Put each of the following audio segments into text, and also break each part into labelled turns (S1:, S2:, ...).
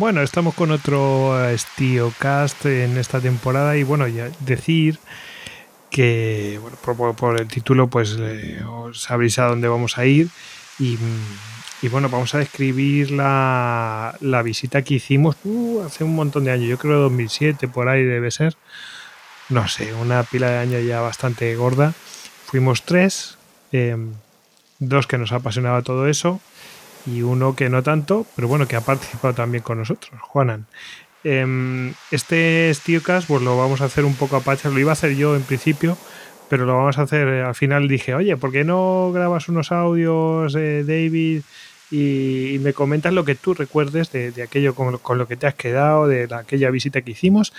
S1: Bueno, estamos con otro Cast en esta temporada y bueno, ya decir que bueno, por, el título pues eh, os sabréis a dónde vamos a ir y, bueno, vamos a describir la, visita que hicimos uh, hace un montón de años, yo creo 2007 por ahí debe ser, no sé, una pila de años ya bastante gorda. Fuimos tres, em, dos que nos apasionaba todo eso y uno que no tanto, pero bueno, que ha participado también con nosotros, Juanan. Em, este SteelCast pues lo vamos a hacer un poco a pachas, lo iba a hacer yo en principio, pero lo vamos a hacer, eh, al final dije, oye, ¿por qué no grabas unos audios, eh, David? Y, me comentas lo que tú recuerdes de, aquello con, lo que te has quedado, de aquella visita que hicimos.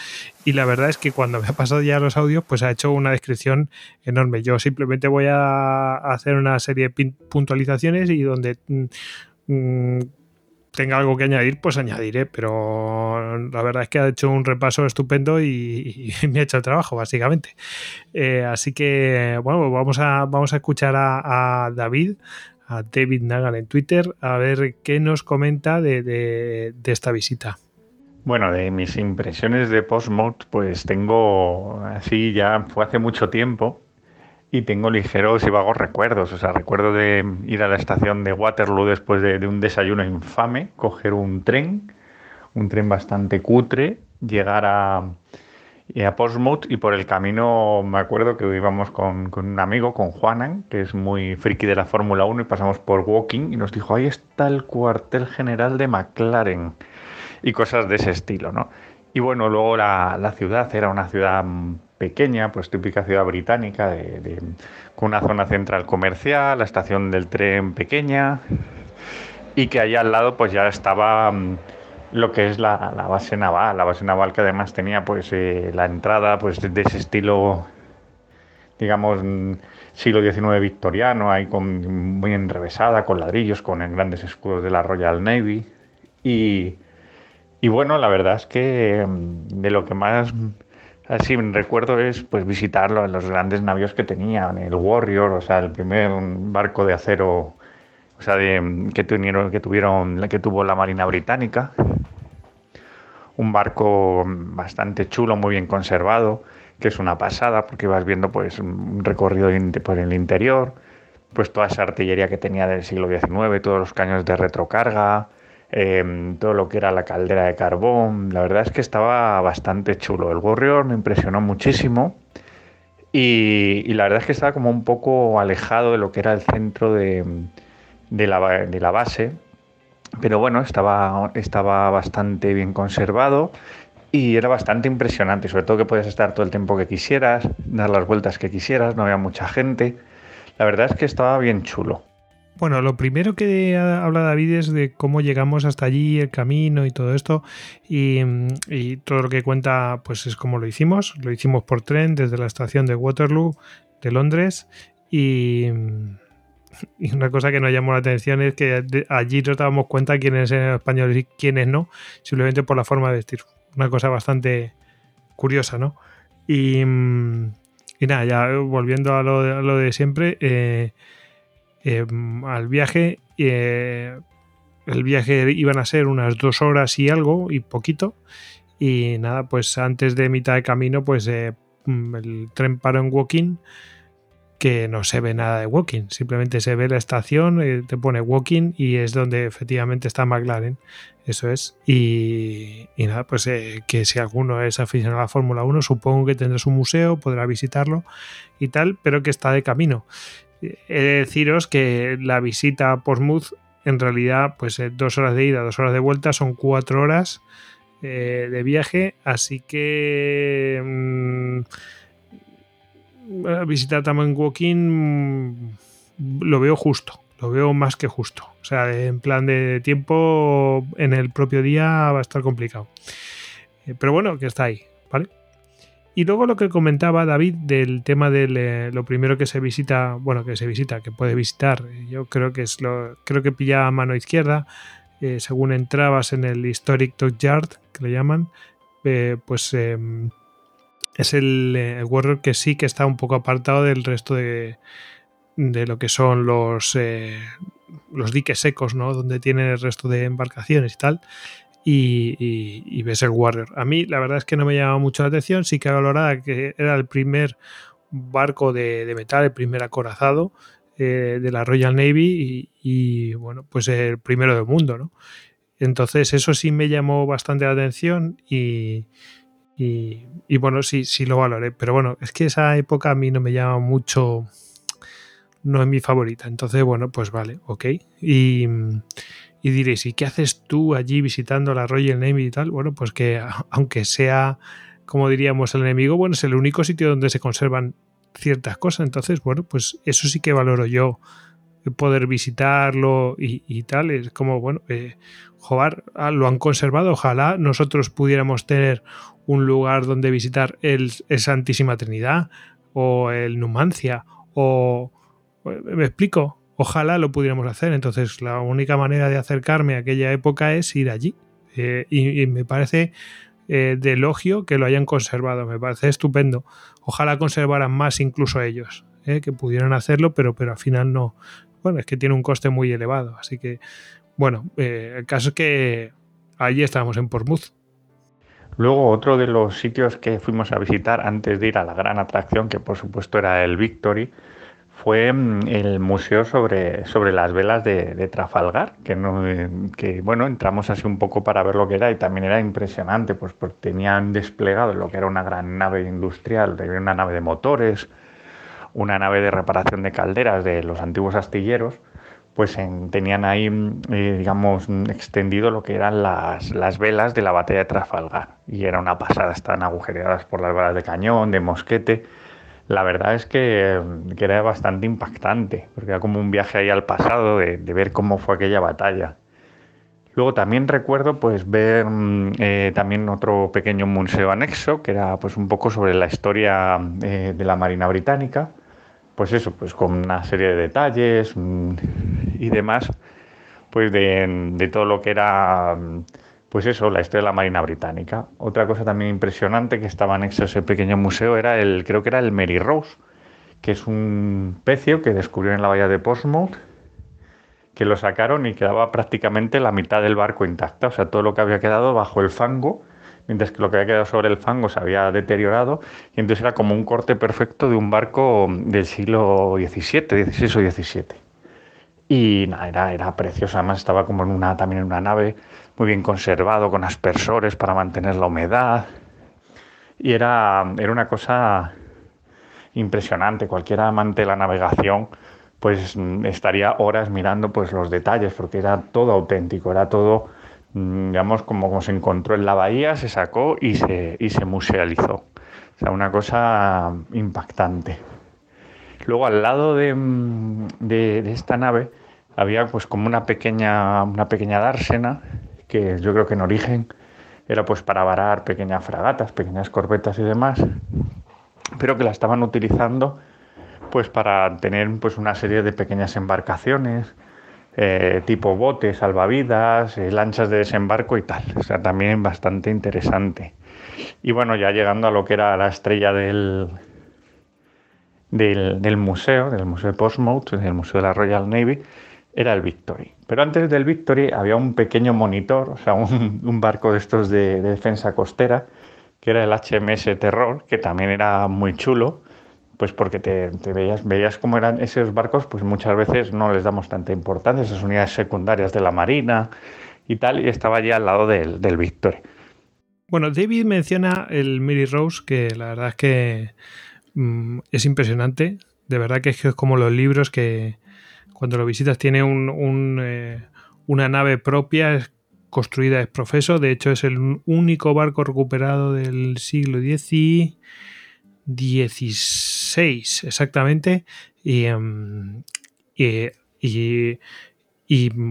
S1: Y la verdad es que cuando me ha pasado ya los audios, pues ha hecho una descripción enorme. Yo simplemente voy a hacer una serie de puntualizaciones y donde mm, tenga algo que añadir, pues añadiré, pero la verdad es que ha hecho un repaso estupendo y, me ha hecho el trabajo, básicamente. Eh, así que, bueno, vamos a, vamos a escuchar a, David, a David Nagan en Twitter, a ver qué nos comenta de, de, esta visita.
S2: Bueno, de mis impresiones de Postmode, pues tengo así ya fue hace mucho tiempo y tengo ligeros y vagos recuerdos. O sea, recuerdo de ir a la estación de Waterloo después de, un desayuno infame, coger un tren, un tren bastante cutre, llegar a, a Portsmouth y por el camino me acuerdo que íbamos con, un amigo, con Juanan, que es muy friki de la Fórmula 1 y pasamos por Walking y nos dijo, ahí está el cuartel general de McLaren y cosas de ese estilo, ¿no? Y bueno, luego la, la ciudad era una ciudad pequeña, pues típica ciudad británica, de, con una zona central comercial, la estación del tren pequeña, y que allá al lado pues ya estaba mm, lo que es la, base naval, la base naval que además tenía pues eh, la entrada pues de, ese estilo, digamos, mm, siglo XIX victoriano, ahí con, muy enrevesada, con ladrillos, con grandes escudos de la Royal Navy, y, y bueno, la verdad es que mm, de lo que más Así recuerdo es pues visitarlo en los grandes navíos que tenían, el Warrior, o sea, el primer barco de acero, o sea, que tuvieron, que tuvieron, que tuvo la Marina Británica, un barco bastante chulo, muy bien conservado, que es una pasada porque vas viendo pues un recorrido por el interior, pues toda esa artillería que tenía del siglo XIX, todos los caños de retrocarga, Em, todo lo que era la caldera de carbón. La verdad es que estaba bastante chulo. El Warrior me impresionó muchísimo y, la verdad es que estaba como un poco alejado de lo que era el centro de, la, base. Pero bueno, estaba, estaba bastante bien conservado y era bastante impresionante, sobre todo que podías estar todo el tiempo que quisieras, dar las vueltas que quisieras, no había mucha gente. La verdad es que estaba bien chulo.
S1: Bueno, lo primero que habla David es de cómo llegamos hasta allí, el camino y todo esto. Y, todo lo que cuenta, pues es como lo hicimos. Lo hicimos por tren desde la estación de Waterloo de Londres. Y, una cosa que nos llamó la atención es que allí nos dábamos cuenta quiénes eran españoles y quiénes no, simplemente por la forma de vestir. Una cosa bastante curiosa, ¿no? Y, nada, ya volviendo a lo, a lo de siempre. Eh, Em, al viaje. Eh, el viaje iban a ser unas dos horas y algo, y poquito. Y nada, pues antes de mitad de camino, pues eh, mm, el tren paró en Walking, que no se ve nada de Walking, simplemente se ve la estación, eh, te pone Walking y es donde efectivamente está McLaren, eso es. Y, nada, pues que si alguno es aficionado a la Fórmula 1, supongo que tendrá su museo, podrá visitarlo y tal, pero que está de camino he de deciros que la visita a Portsmouth en realidad pues eh, dos horas de ida, dos horas de vuelta son cuatro horas eh, de viaje, así que mm, visitar también Walking mm, lo veo justo, lo veo más que justo. O sea, en plan de tiempo en el propio día va a estar complicado. Eh, pero bueno, que está ahí, ¿vale? Y luego lo que comentaba David del tema de eh, lo primero que se visita, bueno, que se visita, que puede visitar, yo creo que es lo, creo que pilla a mano izquierda, eh, según entrabas en el Historic Dockyard, que le llaman, eh, pues em, es el, el, Warrior que sí que está un poco apartado del resto de, de lo que son los, los diques secos, ¿no? Donde tienen el resto de embarcaciones y tal y, ves el Warrior. A mí la verdad es que no me llamaba mucho la atención, sí que valoraba que era el primer barco de, metal, el primer acorazado eh, de la Royal Navy y, bueno, pues el primero del mundo, ¿no? Entonces eso sí me llamó bastante la atención y, y, bueno, sí, sí lo valoré. Pero bueno, es que esa época a mí no me llama mucho, no es mi favorita. Entonces, bueno, pues vale, ok. Y, y diréis, ¿y qué haces tú allí visitando la Royal Navy y tal? Bueno, pues que aunque sea, como diríamos, el enemigo, bueno, es el único sitio donde se conservan ciertas cosas. Entonces, bueno, pues eso sí que valoro yo poder visitarlo y, tal. Es como, bueno, eh, ah, lo han conservado. Ojalá nosotros pudiéramos tener un lugar donde visitar el, Santísima Trinidad o el Numancia o... ¿Me explico? Ojalá lo pudiéramos hacer. Entonces la única manera de acercarme a aquella época es ir allí. Eh, y, me parece eh, de elogio que lo hayan conservado. Me parece estupendo. Ojalá conservaran más incluso ellos. Eh, que pudieran hacerlo, pero, pero al final no. Bueno, es que tiene un coste muy elevado. Así que, bueno, el caso es que allí estábamos en Portsmouth.
S2: Luego, otro de los sitios que fuimos a visitar antes de ir a la gran atracción, que por supuesto era el Victory, fue mm, el museo sobre, sobre las velas de, Trafalgar, que, no, que bueno, entramos así un poco para ver lo que era y también era impresionante, pues porque tenían desplegado lo que era una gran nave industrial, una nave de motores, una nave de reparación de calderas de los antiguos astilleros, pues tenían ahí, eh, digamos, extendido lo que eran las, las, velas de la batalla de Trafalgar. Y era una pasada, estaban agujereadas por las balas de cañón, de mosquete. La verdad es que, era bastante impactante, porque era como un viaje ahí al pasado de, ver cómo fue aquella batalla. Luego también recuerdo pues ver mm, eh, también otro pequeño museo anexo, que era pues un poco sobre la historia eh, de la Marina Británica pues eso, pues con una serie de detalles mm, y demás, pues de, todo lo que era, pues eso, la historia de la Marina Británica. Otra cosa también impresionante que estaba anexo a ese pequeño museo era el, creo que era el Mary Rose, que es un pecio que descubrieron en la bahía de Portsmouth, que lo sacaron y quedaba prácticamente la mitad del barco intacta, o sea, todo lo que había quedado bajo el fango mientras que lo que había quedado sobre el fango se había deteriorado y entonces era como un corte perfecto de un barco del siglo XVII, XVI o XVII. Y nada, era, era precioso, además estaba como en una, también en una nave muy bien conservado, con aspersores para mantener la humedad. Y era, era una cosa impresionante, cualquier amante de la navegación pues estaría horas mirando pues los detalles porque era todo auténtico, era todo Mm, digamos, como, se encontró en la bahía, se sacó y se, y se musealizó. O sea, una cosa impactante. Luego al lado de, mm, de, esta nave había pues como una pequeña, una pequeña dársena que yo creo que en origen era pues para varar pequeñas fragatas, pequeñas corbetas y demás, pero que la estaban utilizando pues para tener pues una serie de pequeñas embarcaciones eh, tipo botes, salvavidas, eh, lanchas de desembarco y tal. O sea, también bastante interesante. Y bueno, ya llegando a lo que era la estrella del, del, museo, del Museo de Portsmouth, del Museo de la Royal Navy, era el Victory. Pero antes del Victory había un pequeño monitor, o sea, un, barco de estos de, de defensa costera, que era el HMS Terror, que también era muy chulo pues porque te, veías, veías cómo eran esos barcos, pues muchas veces no les damos tanta importancia, esas unidades secundarias de la Marina y tal, y estaba allí al lado del, Victory.
S1: Bueno, David menciona el Mary Rose, que la verdad es que mm, es impresionante. De verdad que es, como los libros que cuando lo visitas tiene un, eh, una nave propia, es construida es profeso. De hecho, es el único barco recuperado del siglo X 16 exactamente. Y, y,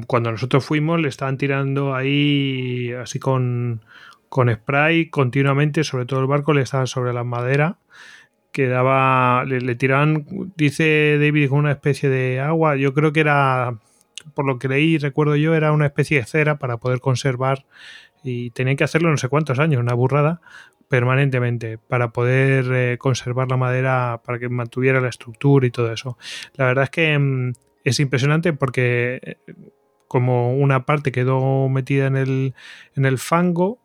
S1: cuando nosotros fuimos le estaban tirando ahí así con, con spray continuamente, sobre todo el barco, le estaban sobre la madera. Que daba, le, le tiraban, dice David, con una especie de agua. Yo creo que era, por lo que leí, recuerdo yo, era una especie de cera para poder conservar y tenían que hacerlo no sé cuántos años, una burrada, permanentemente para poder eh, conservar la madera, para que mantuviera la estructura y todo eso. La verdad es que mm, es impresionante porque eh, como una parte quedó metida en el, en el fango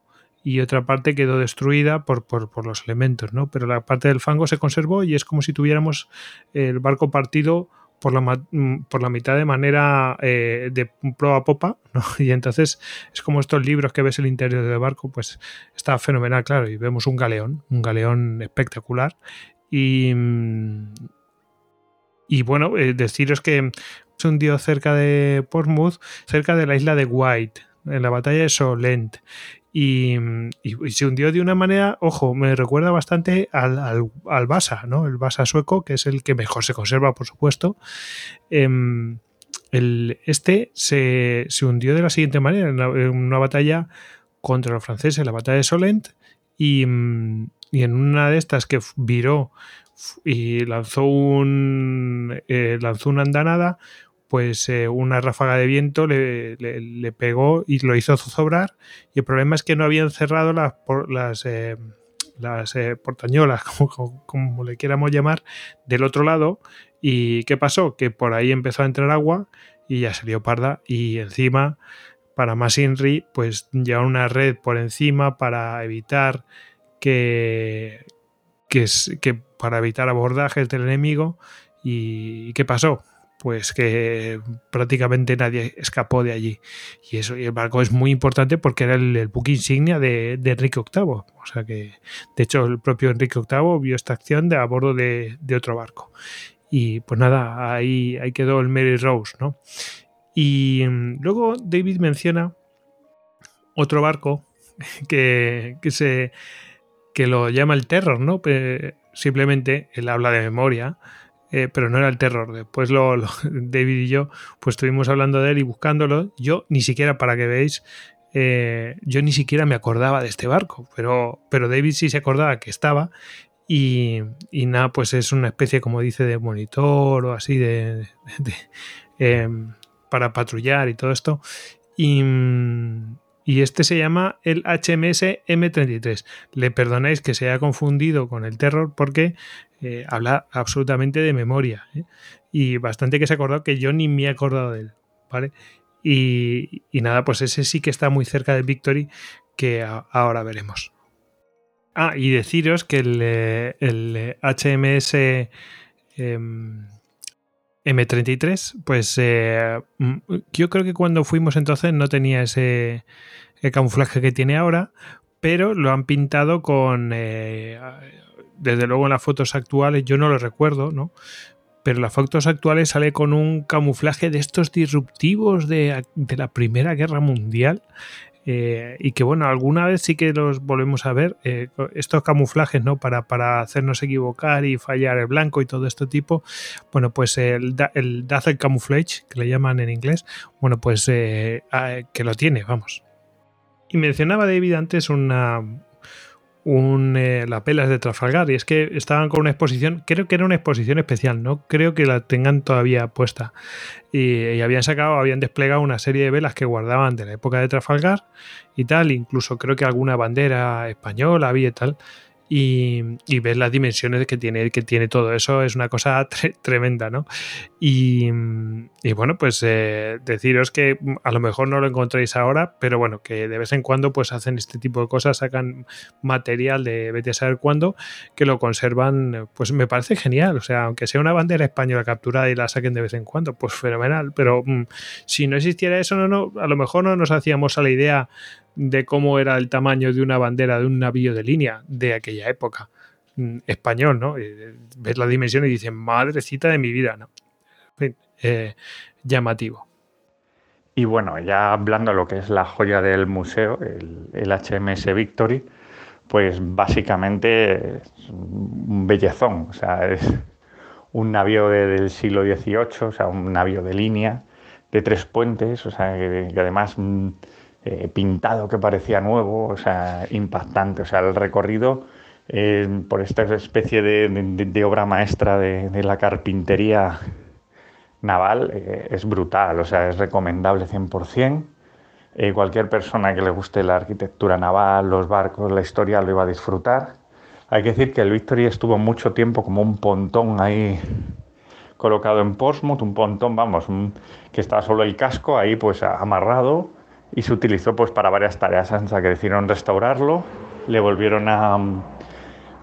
S1: y otra parte quedó destruida por, por, los elementos, ¿no? Pero la parte del fango se conservó y es como si tuviéramos el barco partido por la, mm, por la mitad de manera eh, de proa a popa, ¿no? Y entonces es como estos libros que ves el interior del barco, pues está fenomenal, claro, y vemos un galeón, un galeón espectacular. Y, mm, y bueno, eh, deciros que se hundió cerca de Portsmouth, cerca de la isla de White, en la batalla de Solent. Y, se hundió de una manera, ojo, me recuerda bastante al, al, Basa, ¿no? El Basa sueco, que es el que mejor se conserva, por supuesto. Em, el, este se, hundió de la siguiente manera, en una, batalla contra los franceses, la batalla de Solent, y, y en una de estas que viró y lanzó un eh, lanzó una andanada pues eh, una ráfaga de viento le, le, pegó y lo hizo zozobrar. Y el problema es que no habían cerrado las, las, eh, las eh, portañolas, como, como, le quieramos llamar, del otro lado. ¿Y qué pasó? Que por ahí empezó a entrar agua y ya salió parda. Y encima, para más INRI, pues ya una red por encima para evitar que, que, que para evitar abordajes del enemigo. ¿Y qué pasó? Pues que prácticamente nadie escapó de allí. Y eso, y el barco es muy importante porque era el, buque insignia de, Enrique VIII. O sea que, de hecho, el propio Enrique VIII vio esta acción de a bordo de, otro barco. Y pues nada, ahí, ahí quedó el Mary Rose, ¿no? Y mm, luego David menciona otro barco que, que se que lo llama el Terror, ¿no? simplemente él habla de memoria eh, pero no era el terror. Después lo, David y yo pues estuvimos hablando de él y buscándolo. Yo ni siquiera, para que veáis, eh, yo ni siquiera me acordaba de este barco, pero, pero David sí se acordaba que estaba y, nada, pues es una especie, como dice, de monitor o así de, em, para patrullar y todo esto. Y, y este se llama el HMS M33. Le perdonáis que se haya confundido con el Terror porque eh, habla absolutamente de memoria ¿eh? y bastante que se ha acordado que yo ni me he acordado de él, ¿vale? Y, nada, pues ese sí que está muy cerca del Victory que ahora veremos. Ah, y deciros que el, HMS em, M33, pues eh, mm, yo creo que cuando fuimos entonces no tenía ese camuflaje que tiene ahora, pero lo han pintado con... Eh, desde luego en las fotos actuales, yo no lo recuerdo, ¿no? Pero en las fotos actuales sale con un camuflaje de estos disruptivos de, de la Primera Guerra Mundial. Eh, y que bueno, alguna vez sí que los volvemos a ver, eh, estos camuflajes, ¿no? Para, para, hacernos equivocar y fallar el blanco y todo este tipo. Bueno, pues el, el Dazzle Camouflage, que le llaman en inglés, bueno, pues eh, que lo tiene, vamos. Y mencionaba David antes una, un, eh, la pelas de Trafalgar. Y es que estaban con una exposición, creo que era una exposición especial, no creo que la tengan todavía puesta. Y, habían sacado, habían desplegado una serie de velas que guardaban de la época de Trafalgar y tal, incluso creo que alguna bandera española había y tal y, y ves las dimensiones que tiene, que tiene todo. Eso, es una cosa tremenda, ¿no? Y, bueno, pues eh, deciros que a lo mejor no lo encontréis ahora, pero bueno, que de vez en cuando pues hacen este tipo de cosas, sacan material de vete a saber cuándo, que lo conservan, pues me parece genial, o sea, aunque sea una bandera española capturada y la saquen de vez en cuando, pues fenomenal, pero mm, si no existiera eso, no, no, a lo mejor no nos hacíamos a la idea de cómo era el tamaño de una bandera de un navío de línea de aquella época mm, español, ¿no? Ves la dimensión y dices, madrecita de mi vida, ¿no? Eh, llamativo.
S2: Y bueno, ya hablando de lo que es la joya del museo, el, HMS Victory, pues básicamente es un bellezón, o sea, es un navío del siglo XVIII, o sea, un navío de línea, de tres puentes, o sea, que además mm, eh, pintado que parecía nuevo, o sea, impactante. O sea, el recorrido eh, por esta especie de, obra maestra de, la carpintería naval eh, es brutal, o sea, es recomendable 100%. cualquier persona que le guste la arquitectura naval, los barcos, la historia, lo iba a disfrutar. Hay que decir que el Victory estuvo mucho tiempo como un pontón ahí colocado en Portsmouth, un pontón, vamos, que estaba solo el casco ahí pues amarrado y se utilizó pues para varias tareas hasta que decidieron restaurarlo, le volvieron a,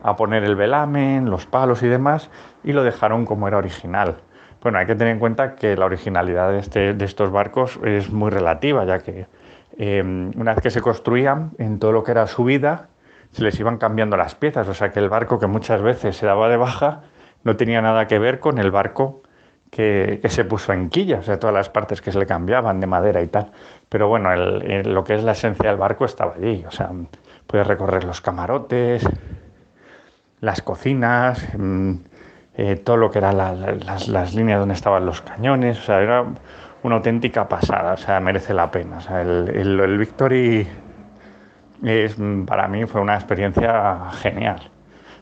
S2: a poner el velamen, los palos y demás y lo dejaron como era original. Bueno, hay que tener en cuenta que la originalidad de, este, de estos barcos es muy relativa, ya que eh, una vez que se construían, en todo lo que era su vida, se les iban cambiando las piezas, o sea que el barco que muchas veces se daba de baja no tenía nada que ver con el barco que, se puso en quilla, o sea, todas las partes que se le cambiaban de madera y tal. Pero bueno, lo que es la esencia del barco estaba allí, o sea, puedes recorrer los camarotes, las cocinas, mm, eh, todo lo que eran las, líneas donde estaban los cañones, o sea, era una auténtica pasada, o sea, merece la pena. O sea, el, el, Victory es, para mí fue una experiencia genial.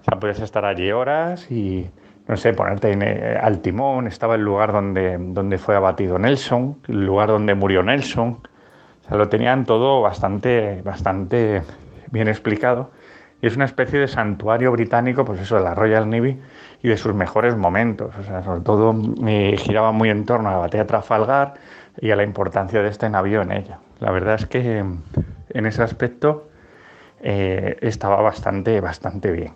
S2: O sea, puedes estar allí horas y, no sé, ponerte en, eh, al timón. Estaba el lugar donde, donde fue abatido Nelson, el lugar donde murió Nelson. O sea, lo tenían todo bastante, bastante bien explicado. Y es una especie de santuario británico, pues eso, de la Royal Navy y de sus mejores momentos. O sea, sobre todo me giraba muy en torno a la batalla de Trafalgar y a la importancia de este navío en ella. La verdad es que en ese aspecto eh, estaba bastante, bastante bien.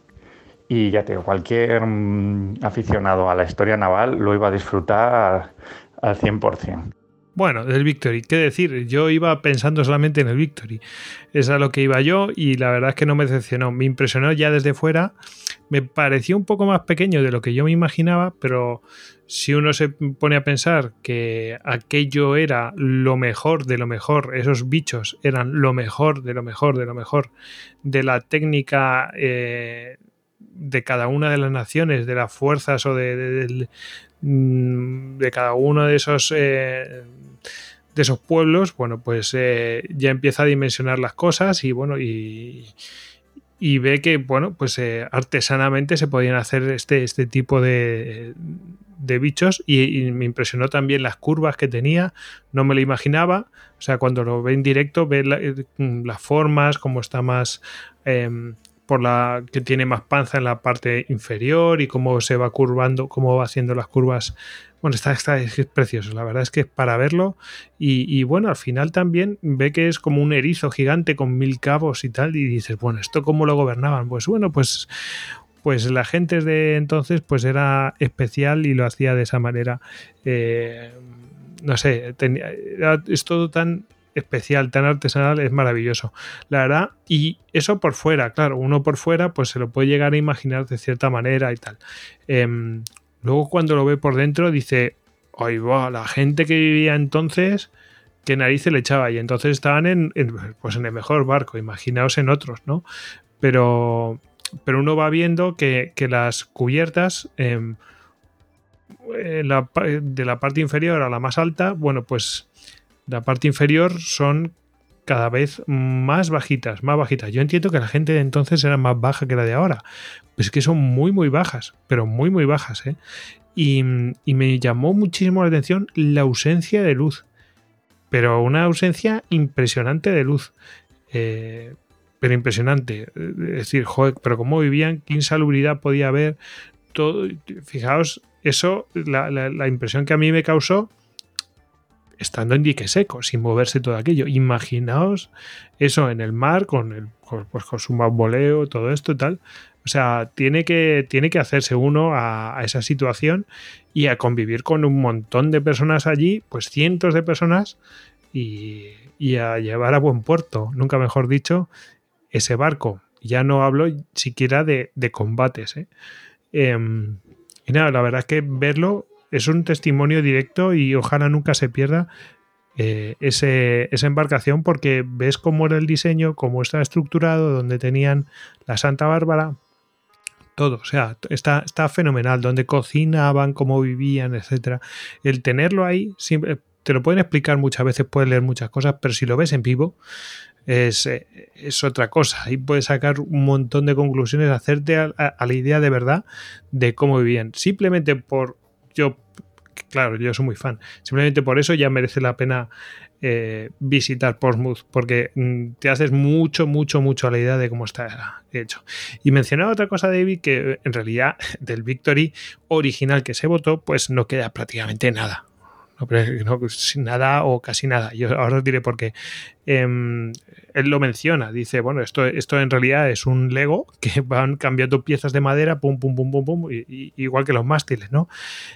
S2: Y ya te digo, cualquier mm, aficionado a la historia naval lo iba a disfrutar al 100%.
S1: Bueno, del Victory, qué decir, yo iba pensando solamente en el Victory. Es a lo que iba yo y la verdad es que no me decepcionó. Me impresionó ya desde fuera. Me pareció un poco más pequeño de lo que yo me imaginaba, pero si uno se pone a pensar que aquello era lo mejor de lo mejor, esos bichos eran lo mejor de lo mejor de lo mejor de la técnica eh, de cada una de las naciones, de las fuerzas o de, Mm, de cada uno de esos eh, de esos pueblos, bueno, pues eh, ya empieza a dimensionar las cosas y bueno, y, y ve que, bueno, pues eh, artesanamente se podían hacer este, este tipo de, de bichos y, me impresionó también las curvas que tenía, no me lo imaginaba, o sea, cuando lo ve en directo, ve las formas, cómo está más... Em, por la que tiene más panza en la parte inferior y cómo se va curvando, cómo va haciendo las curvas. Bueno, está, está es precioso, la verdad es que es para verlo. Y, bueno, al final también ve que es como un erizo gigante con mil cabos y tal. Y dices, bueno, ¿esto cómo lo gobernaban? Pues bueno, pues, pues la gente de entonces pues era especial y lo hacía de esa manera. Eh, no sé, es todo tan especial, tan artesanal, es maravilloso. La verdad, y eso por fuera, claro, uno por fuera, pues se lo puede llegar a imaginar de cierta manera y tal. Em, luego cuando lo ve por dentro, dice, ay, va, la gente que vivía entonces, qué narices le echaba. Y entonces estaban en, pues en el mejor barco, imaginaos en otros, ¿no? Pero, pero uno va viendo que, las cubiertas... Em, de la parte inferior a la más alta, bueno, pues la parte inferior son cada vez más bajitas, más bajitas. Yo entiendo que la gente de entonces era más baja que la de ahora. Pues es que son muy, muy bajas, pero muy, muy bajas. ¿eh? Y, me llamó muchísimo la atención la ausencia de luz. Pero una ausencia impresionante de luz. Eh, pero impresionante. Es decir, joder, pero cómo vivían, qué insalubridad podía haber. Todo, fijaos, eso, la, la impresión que a mí me causó estando en dique seco, sin moverse todo aquello. Imaginaos eso en el mar, con, el, pues, con su voleo, todo esto y tal. O sea, tiene que, tiene que hacerse uno a, esa situación y a convivir con un montón de personas allí, pues cientos de personas, y, a llevar a buen puerto, nunca mejor dicho, ese barco. Ya no hablo siquiera de, combates. ¿eh? Em, y nada, la verdad es que verlo es un testimonio directo y ojalá nunca se pierda eh, esa embarcación porque ves cómo era el diseño, cómo está estructurado, donde tenían la Santa Bárbara, todo, o sea, está, está fenomenal, donde cocinaban, cómo vivían, etcétera. El tenerlo ahí, te lo pueden explicar muchas veces, puedes leer muchas cosas, pero si lo ves en vivo, es, es otra cosa. Ahí puedes sacar un montón de conclusiones, hacerte a la idea de verdad de cómo vivían. Simplemente por yo claro, yo soy muy fan. Simplemente por eso ya merece la pena eh, visitar Portsmouth, porque mm, te haces mucho, mucho, mucho a la idea de cómo está hecho. Y mencionaba otra cosa, David, que en realidad del Victory original que se votó, pues no queda prácticamente nada. No, sin nada o casi nada. Yo ahora os diré por qué. Em, él lo menciona, dice, bueno, esto, esto en realidad es un Lego que van cambiando piezas de madera, pum, pum, pum, pum, pum, igual que los mástiles, ¿no?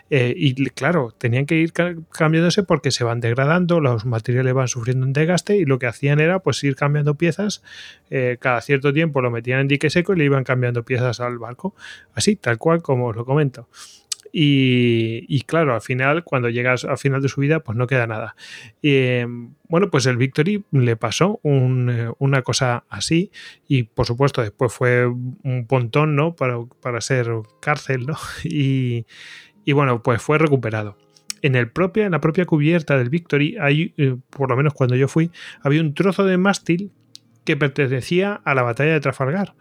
S1: Eh, y claro, tenían que ir cambiándose porque se van degradando, los materiales van sufriendo un desgaste y lo que hacían era pues ir cambiando piezas, eh, cada cierto tiempo lo metían en dique seco y le iban cambiando piezas al barco, así, tal cual como os lo comento. Y, claro, al final, cuando llegas al final de su vida, pues no queda nada. Y, bueno, pues el Victory le pasó eh, una cosa así y por supuesto después fue un pontón, ¿no? Para, para ser cárcel, ¿no? Y, bueno, pues fue recuperado. En, el propio, en la propia cubierta del Victory, hay, eh, por lo menos cuando yo fui, había un trozo de mástil que pertenecía a la batalla de Trafalgar.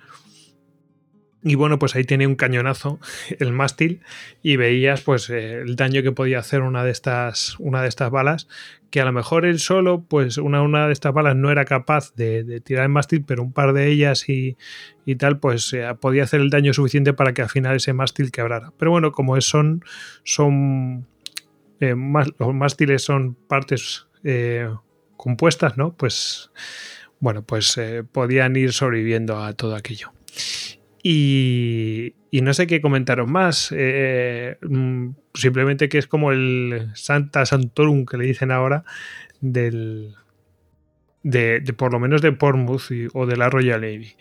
S1: Y bueno, pues ahí tenía un cañonazo el mástil y veías pues eh, el daño que podía hacer una de estas, una de estas balas, que a lo mejor él solo, pues una, una de estas balas no era capaz de, tirar el mástil, pero un par de ellas y, tal, pues eh, podía hacer el daño suficiente para que al final ese mástil quebrara. Pero bueno, como es, son, son eh, los mástiles son partes compuestas, ¿no? Pues bueno, pues podían ir sobreviviendo a todo aquello. Y, no sé qué comentaros más. Eh, mm, simplemente que es como el Santa Santorum que le dicen ahora del. De, por lo menos de Portsmouth o de la Royal Navy.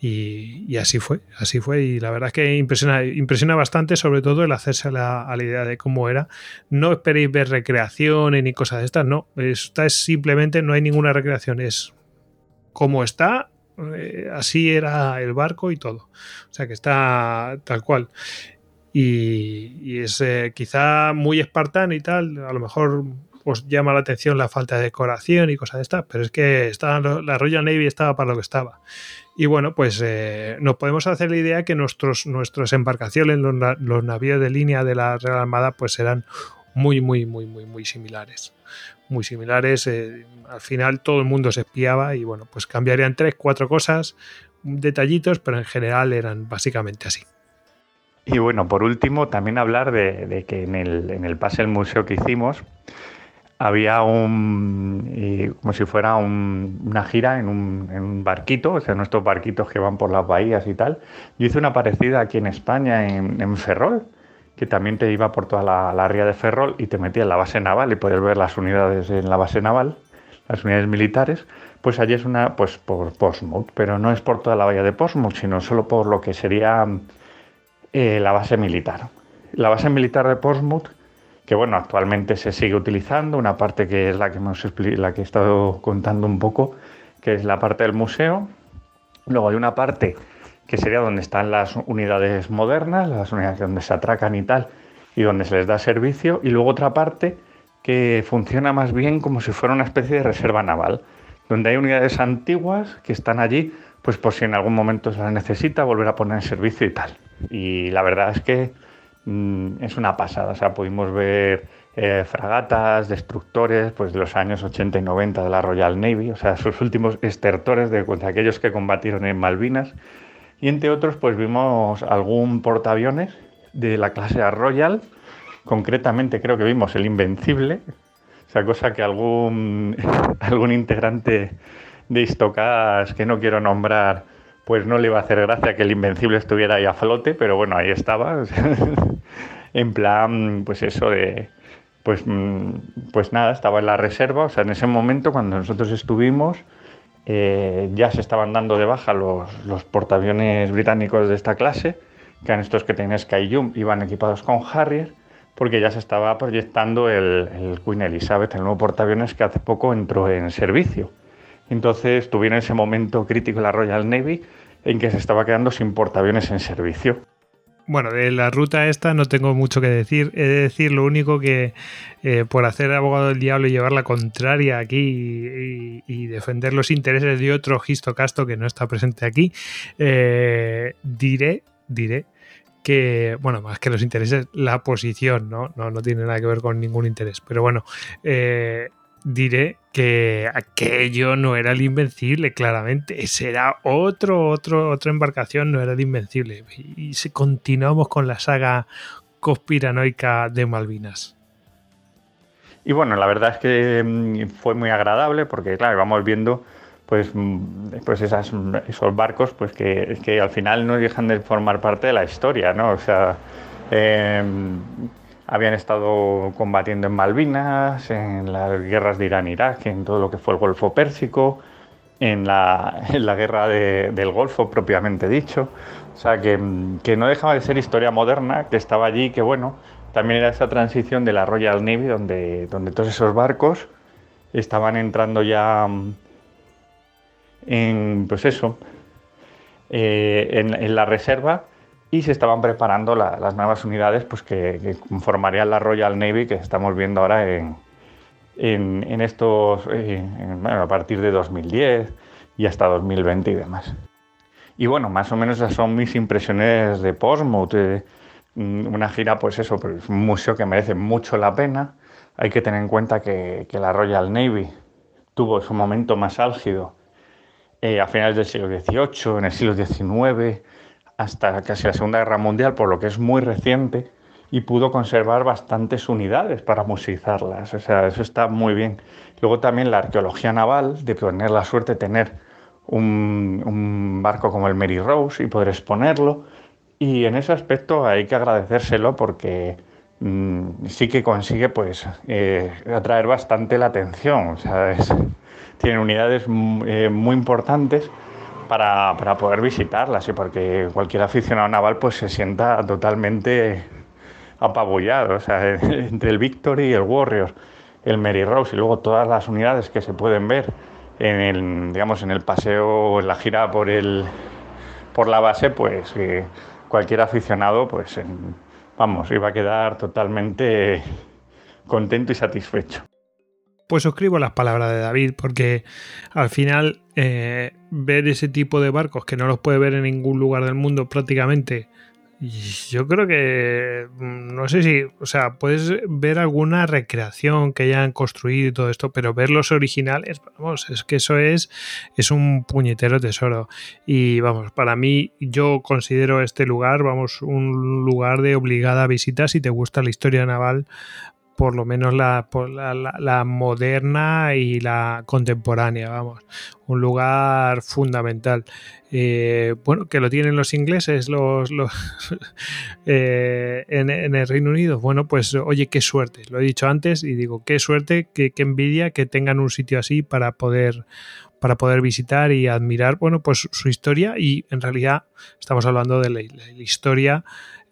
S1: Y, así fue, así fue. Y la verdad es que impresiona, impresiona bastante, sobre todo el hacerse a la, idea de cómo era. No esperéis ver recreaciones ni cosas de estas, no. Esta es simplemente, no hay ninguna recreación, es como está eh, así era el barco y todo. O sea que está tal cual. Y, es eh, quizá muy espartano y tal. A lo mejor os llama la atención la falta de decoración y cosas de estas, pero es que la Royal Navy estaba para lo que estaba. Y bueno, pues eh, nos podemos hacer la idea que nuestros, nuestras embarcaciones, los, los navíos de línea de la Real Armada, pues serán muy, muy, muy, muy, muy similares muy similares. Eh, al final todo el mundo se espiaba y bueno, pues cambiarían tres, cuatro cosas, detallitos, pero en general eran básicamente así.
S2: Y bueno, por último, también hablar de, que en el, en el pase del museo que hicimos había un, como si fuera una gira en un, en un, barquito, o sea, nuestros barquitos que van por las bahías y tal. Yo hice una parecida aquí en España, en Ferrol, que también te iba por toda la, ría de Ferrol y te metía en la base naval y podías ver las unidades en la base naval, las unidades militares, pues allí es una, pues por Portsmouth, pero no es por toda la bahía de Portsmouth, sino solo por lo que sería eh, la base militar. La base militar de Portsmouth, que bueno, actualmente se sigue utilizando, una parte que es la que, hemos, la que he estado contando un poco, que es la parte del museo. Luego hay una parte que sería donde están las unidades modernas, las unidades donde se atracan y tal, y donde se les da servicio, y luego otra parte que funciona más bien como si fuera una especie de reserva naval, donde hay unidades antiguas que están allí, pues por si en algún momento se las necesita, volver a poner en servicio y tal. Y la verdad es que mm, es una pasada, o sea, pudimos ver eh, fragatas, destructores, pues de los años 80 y 90 de la Royal Navy, o sea, sus últimos estertores de, de aquellos que combatieron en Malvinas, y entre otros, pues vimos algún portaaviones de la clase Royal, concretamente creo que vimos el Invencible, esa cosa que algún, algún integrante de Istocas que no quiero nombrar, pues no le iba a hacer gracia que el Invencible estuviera ahí a flote, pero bueno, ahí estaba, en plan, pues eso de, pues, mm, pues nada, estaba en la reserva, o sea, en ese momento cuando nosotros estuvimos, eh, ya se estaban dando de baja los, los, portaaviones británicos de esta clase, que eran estos que tenían Skyjum, iban equipados con Harrier, porque ya se estaba proyectando el, el, Queen Elizabeth, el nuevo portaaviones que hace poco entró en servicio. Entonces tuvieron ese momento crítico la Royal Navy en que se estaba quedando sin portaaviones en servicio.
S1: Bueno, de la ruta esta no tengo mucho que decir. He de decir lo único que eh, por hacer abogado del diablo y llevar la contraria aquí y, defender los intereses de otro gistocasto que no está presente aquí, eh, diré, diré que, bueno, más que los intereses, la posición, ¿no? No, no tiene nada que ver con ningún interés. Pero bueno, eh, diré que aquello no era el invencible, claramente. Ese era otro, otro, otra embarcación, no era el invencible. Y si continuamos con la saga conspiranoica de Malvinas.
S2: Y bueno, la verdad es que mm, fue muy agradable porque, claro, vamos viendo pues, mm, pues esas, esos barcos pues que, que al final no dejan de formar parte de la historia, ¿no? O sea, em, habían estado combatiendo en Malvinas, en las guerras de Irán-Irak, en todo lo que fue el Golfo Pérsico, en la, en la guerra del Golfo propiamente dicho. O sea, que, que, no dejaba de ser historia moderna, que estaba allí, que bueno, también era esa transición de la Royal Navy, donde, donde todos esos barcos estaban entrando ya en, pues eso, eh, en, la reserva y se estaban preparando las nuevas unidades pues que, conformarían la Royal Navy que estamos viendo ahora en, en, estos, eh, bueno, a partir de 2010 y hasta 2020 y demás. Y bueno, más o menos esas son mis impresiones de Portsmouth. Eh, una gira, pues eso, pues un museo que merece mucho la pena. Hay que tener en cuenta que, que la Royal Navy tuvo su momento más álgido eh, a finales del siglo XVIII, en el siglo XIX, hasta casi la Segunda Guerra Mundial, por lo que es muy reciente, y pudo conservar bastantes unidades para musicizarlas. O sea, eso está muy bien. Luego también la arqueología naval, de tener la suerte de tener un, barco como el Mary Rose y poder exponerlo. Y en ese aspecto hay que agradecérselo porque mm, sí que consigue pues eh, atraer bastante la atención. O sea, es, tienen unidades mm, eh, muy importantes para, para, poder visitarlas y porque cualquier aficionado naval pues se sienta totalmente apabullado. O sea, entre el Victory y el Warrior, el Mary Rose y luego todas las unidades que se pueden ver en el, digamos, en el paseo o en la gira por, el, por la base, pues eh, cualquier aficionado, pues vamos, iba a quedar totalmente contento y satisfecho.
S1: Pues suscribo las palabras de David, porque al final eh, ver ese tipo de barcos que no los puede ver en ningún lugar del mundo prácticamente, yo creo que mm, no sé si, o sea, puedes ver alguna recreación que hayan construido y todo esto, pero ver los originales, vamos, es que eso es, es un puñetero tesoro. Y vamos, para mí, yo considero este lugar, vamos, un lugar de obligada visita si te gusta la historia naval por lo menos la, la, moderna y la contemporánea, vamos. Un lugar fundamental. Eh, bueno, que lo tienen los ingleses los, eh, en, el Reino Unido. Bueno, pues oye, qué suerte. Lo he dicho antes y digo, qué suerte, qué, envidia que tengan un sitio así para poder para poder visitar y admirar, bueno, pues su historia y en realidad estamos hablando de la, historia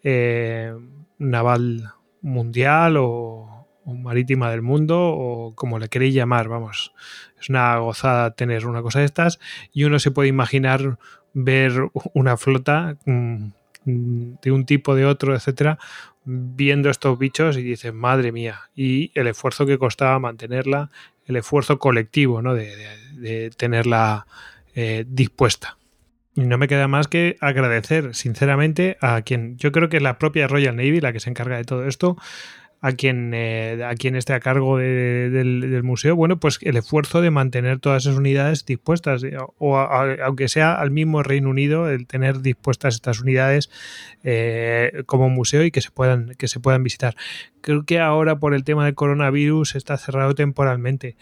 S1: eh, naval mundial o, marítima del mundo o como le queréis llamar, vamos. Es una gozada tener una cosa de estas y uno se puede imaginar ver una flota mm, de un tipo, de otro, etcétera, viendo estos bichos y dices, madre mía, y el esfuerzo que costaba mantenerla, el esfuerzo colectivo, ¿no? De, tenerla eh, dispuesta. Y no me queda más que agradecer sinceramente a quien yo creo que es la propia Royal Navy la que se encarga de todo esto, a quien, eh, a quien esté a cargo del, museo, bueno, pues el esfuerzo de mantener todas esas unidades dispuestas, eh, o aunque sea al mismo Reino Unido, el tener dispuestas estas unidades eh, como museo y que se puedan, que se puedan visitar. Creo que ahora por el tema del coronavirus está cerrado temporalmente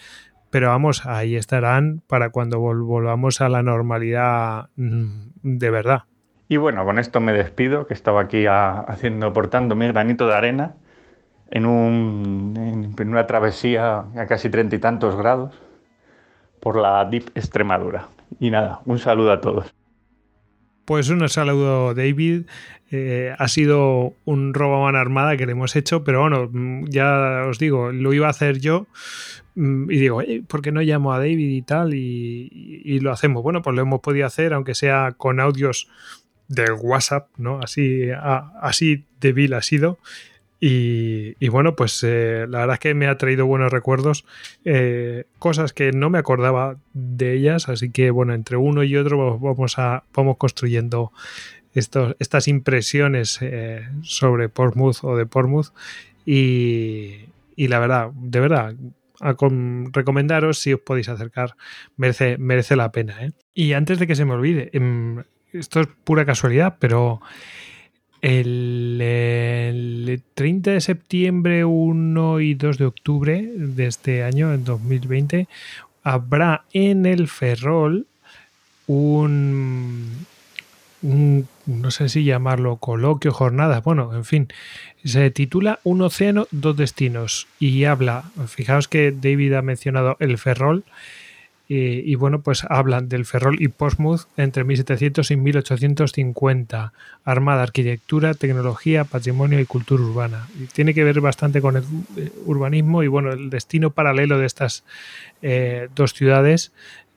S1: pero vamos, ahí estarán para cuando volvamos a la normalidad mm, de verdad.
S2: Y bueno, con esto me despido, que estaba aquí haciendo, aportando mi granito de arena en, un, en una travesía a casi treinta y tantos grados por la Deep Extremadura. Y nada, un saludo a todos.
S1: Pues un saludo, David. Eh, ha sido un robo a armada que le hemos hecho, pero bueno, ya os digo, lo iba a hacer yo mm, y digo, ¿por qué no llamo a David y tal? Y, lo hacemos. Bueno, pues lo hemos podido hacer, aunque sea con audios del WhatsApp, ¿no? Así, así débil ha sido. Y, bueno, pues eh, la verdad es que me ha traído buenos recuerdos, eh, cosas que no me acordaba de ellas, así que bueno, entre uno y otro vamos, a, vamos construyendo estas impresiones eh, sobre Portsmouth o de Portsmouth y, la verdad, de verdad, a recomendaros si os podéis acercar, merece, merece la pena. ¿eh? Y antes de que se me olvide, em, esto es pura casualidad, pero el, el, 30 de septiembre, 1 y 2 de octubre de este año, en 2020, habrá en el Ferrol un, no sé si llamarlo coloquio, jornada, bueno, en fin, se titula Un océano, dos destinos. Y habla, fijaos que David ha mencionado el Ferrol y, bueno, pues hablan del Ferrol y Portsmouth entre 1700 y 1850, armada, arquitectura, tecnología, patrimonio y cultura urbana. Y tiene que ver bastante con el eh, urbanismo y bueno, el destino paralelo de estas eh, dos ciudades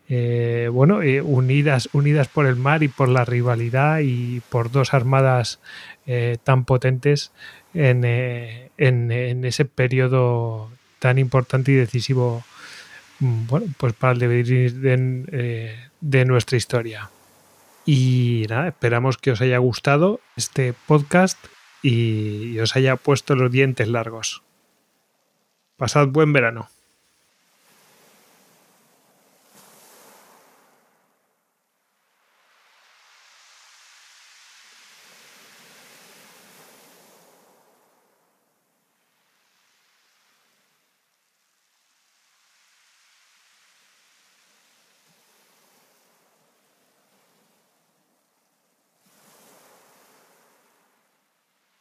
S1: eh, bueno, eh, unidas, unidas por el mar y por la rivalidad y por dos armadas tan potentes en, ese periodo tan importante y decisivo bueno, pues para el devenir de, de nuestra historia. Y nada, esperamos que os haya gustado este podcast y os haya puesto los dientes largos. Pasad buen verano.